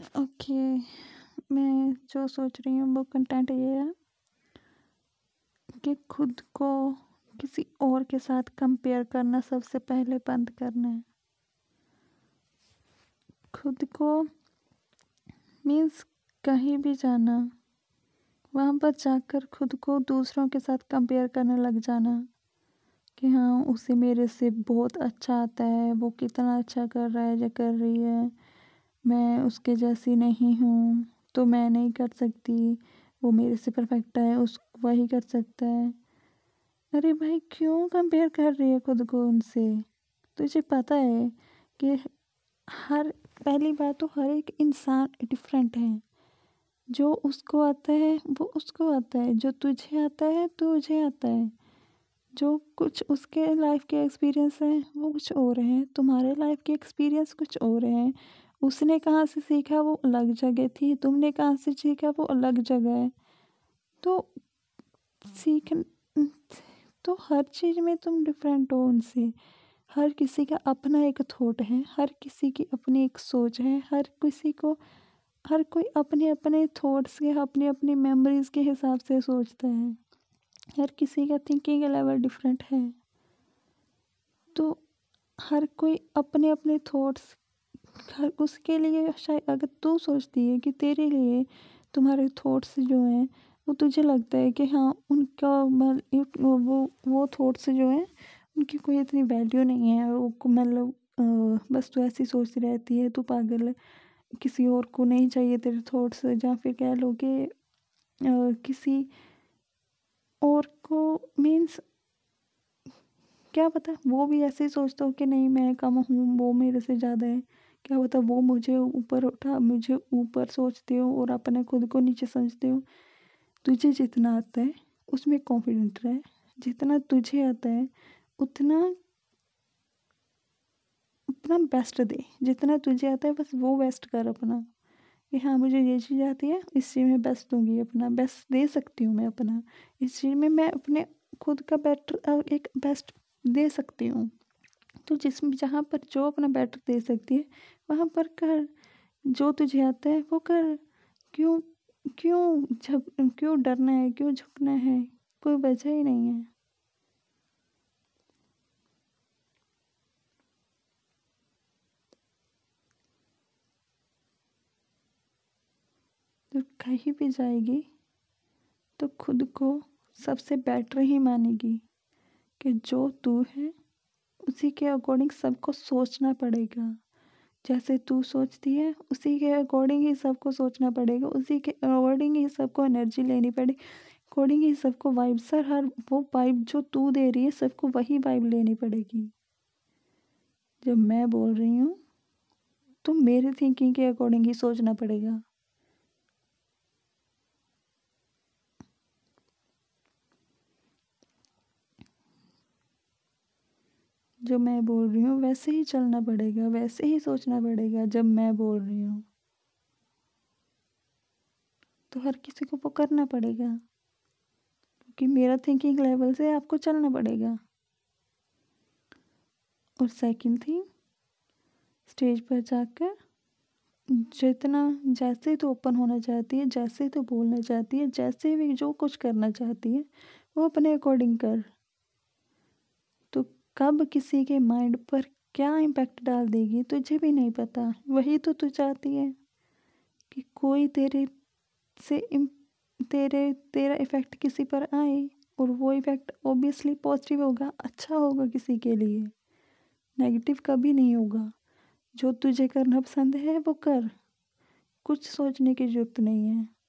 Okay, मैं जो सोच रही हूँ वो कंटेंट ये है कि खुद को किसी और के साथ कंपेयर करना सबसे पहले बंद करना है। खुद को मीन्स कहीं भी जाना, वहाँ पर जाकर खुद को दूसरों के साथ कंपेयर करने लग जाना कि हाँ उसे मेरे से बहुत अच्छा आता है, वो कितना अच्छा कर रहा है, या कर रही है। मैं उसके जैसी नहीं हूँ तो मैं नहीं कर सकती। वो मेरे से परफेक्ट है, उस, वही कर सकता है। अरे भाई, क्यों कंपेयर कर रही है खुद को उनसे? तुझे पता है कि हर, पहली बात तो हर एक इंसान डिफरेंट है। जो उसको आता है, वो उसको आता है। जो तुझे आता है, तुझे आता है। जो कुछ उसके लाइफ के एक्सपीरियंस हैं, वो कुछ और हैं। तुम्हारे लाइफ के एक्सपीरियंस कुछ और हैं। उसने कहाँ से सीखा वो अलग जगह थी? तुमने कहाँ से सीखा वो अलग जगह है? तो सीख तो हर चीज़ में तुम डिफरेंट हो उनसे। हर किसी का अपना एक थॉट है, हर किसी की अपनी एक सोच है, हर किसी को, हर कोई अपने अपने थॉट्स के अपनी अपनी मेमोरीज़ के हिसाब से सोचता है। हर किसी का थिंकिंग लेवल डिफरेंट है। तो हर कोई अपने अपने थॉट्स उसके लिए शायद अगर तू सोचती है कि तेरे लिए तुम्हारे थॉट्स जो हैं, वो तुझे लगता है कि हाँ उनका मतलब वो वो थॉट्स जो हैं, उनकी कोई इतनी वैल्यू नहीं है। वो मतलब बस तू ऐसी सोचती रहती है, तू पागल किसी और को नहीं चाहिए तेरे थॉट्स या फिर कह लो कि किसी और को मीन्स क्या पता, वो भी ऐसे ही सोचता हो कि नहीं, मैं कम हूँ, वो मेरे से ज़्यादा है। क्या पता वो मुझे ऊपर उठा, मुझे ऊपर सोचते हो और अपने खुद को नीचे समझते हो। तुझे जितना आता है, उसमें कॉन्फिडेंट रहे। जितना तुझे आता है, उतना अपना बेस्ट दे। जितना तुझे आता है, बस वो बेस्ट कर अपना। कि हाँ मुझे ये चीज़ आती है इस चीज़ में बेस्ट दूँगी अपना। बेस्ट दे सकती हूँ मैं अपना। इस चीज़ में, मैं अपने खुद का बेटर एक बेस्ट दे सकती हूँ। तो जिसमें, जहाँ पर जो अपना बेटर दे सकती है, वहाँ पर कर, जो तुझे आता है, वो कर। क्यों क्यों झक क्यों डरना है, क्यों झुकना है? कोई वजह ही नहीं है। तो कहीं भी जाएगी तो खुद को सबसे बेटर ही मानेगी कि जो तू है उसी के अकॉर्डिंग सबको सोचना पड़ेगा। जैसे तू सोचती है, उसी के अकॉर्डिंग ही सबको सोचना पड़ेगा, उसी के अकॉर्डिंग ही सबको एनर्जी लेनी पड़ेगी अकॉर्डिंग ही सबको वाइब सर, हर वो वाइब जो तू दे रही है, सबको वही वाइब लेनी पड़ेगी। जब मैं बोल रही हूँ तो मेरे थिंकिंग के अकॉर्डिंग ही सोचना पड़ेगा। जो मैं बोल रही हूँ, वैसे ही चलना पड़ेगा, वैसे ही सोचना पड़ेगा जब मैं बोल रही हूँ। तो हर किसी को वो करना पड़ेगा, क्योंकि मेरा थिंकिंग लेवल से आपको चलना पड़ेगा। और सेकंड थिंग स्टेज पर जाकर जितना, जैसे तो ओपन होना चाहती है, जैसे तो बोलना चाहती है, जैसे भी जो कुछ करना चाहती है, वो अपने अकॉर्डिंग कर। कब किसी के माइंड पर क्या इम्पैक्ट डाल देगी तुझे भी नहीं पता। वही तो तू चाहती है कि कोई तेरे से तेरे, तेरा इफ़ेक्ट किसी पर आए और वो इफ़ेक्ट ओबियसली पॉजिटिव होगा अच्छा होगा किसी के लिए। नेगेटिव कभी नहीं होगा। जो तुझे करना पसंद है वो कर। कुछ सोचने की ज़रूरत नहीं है।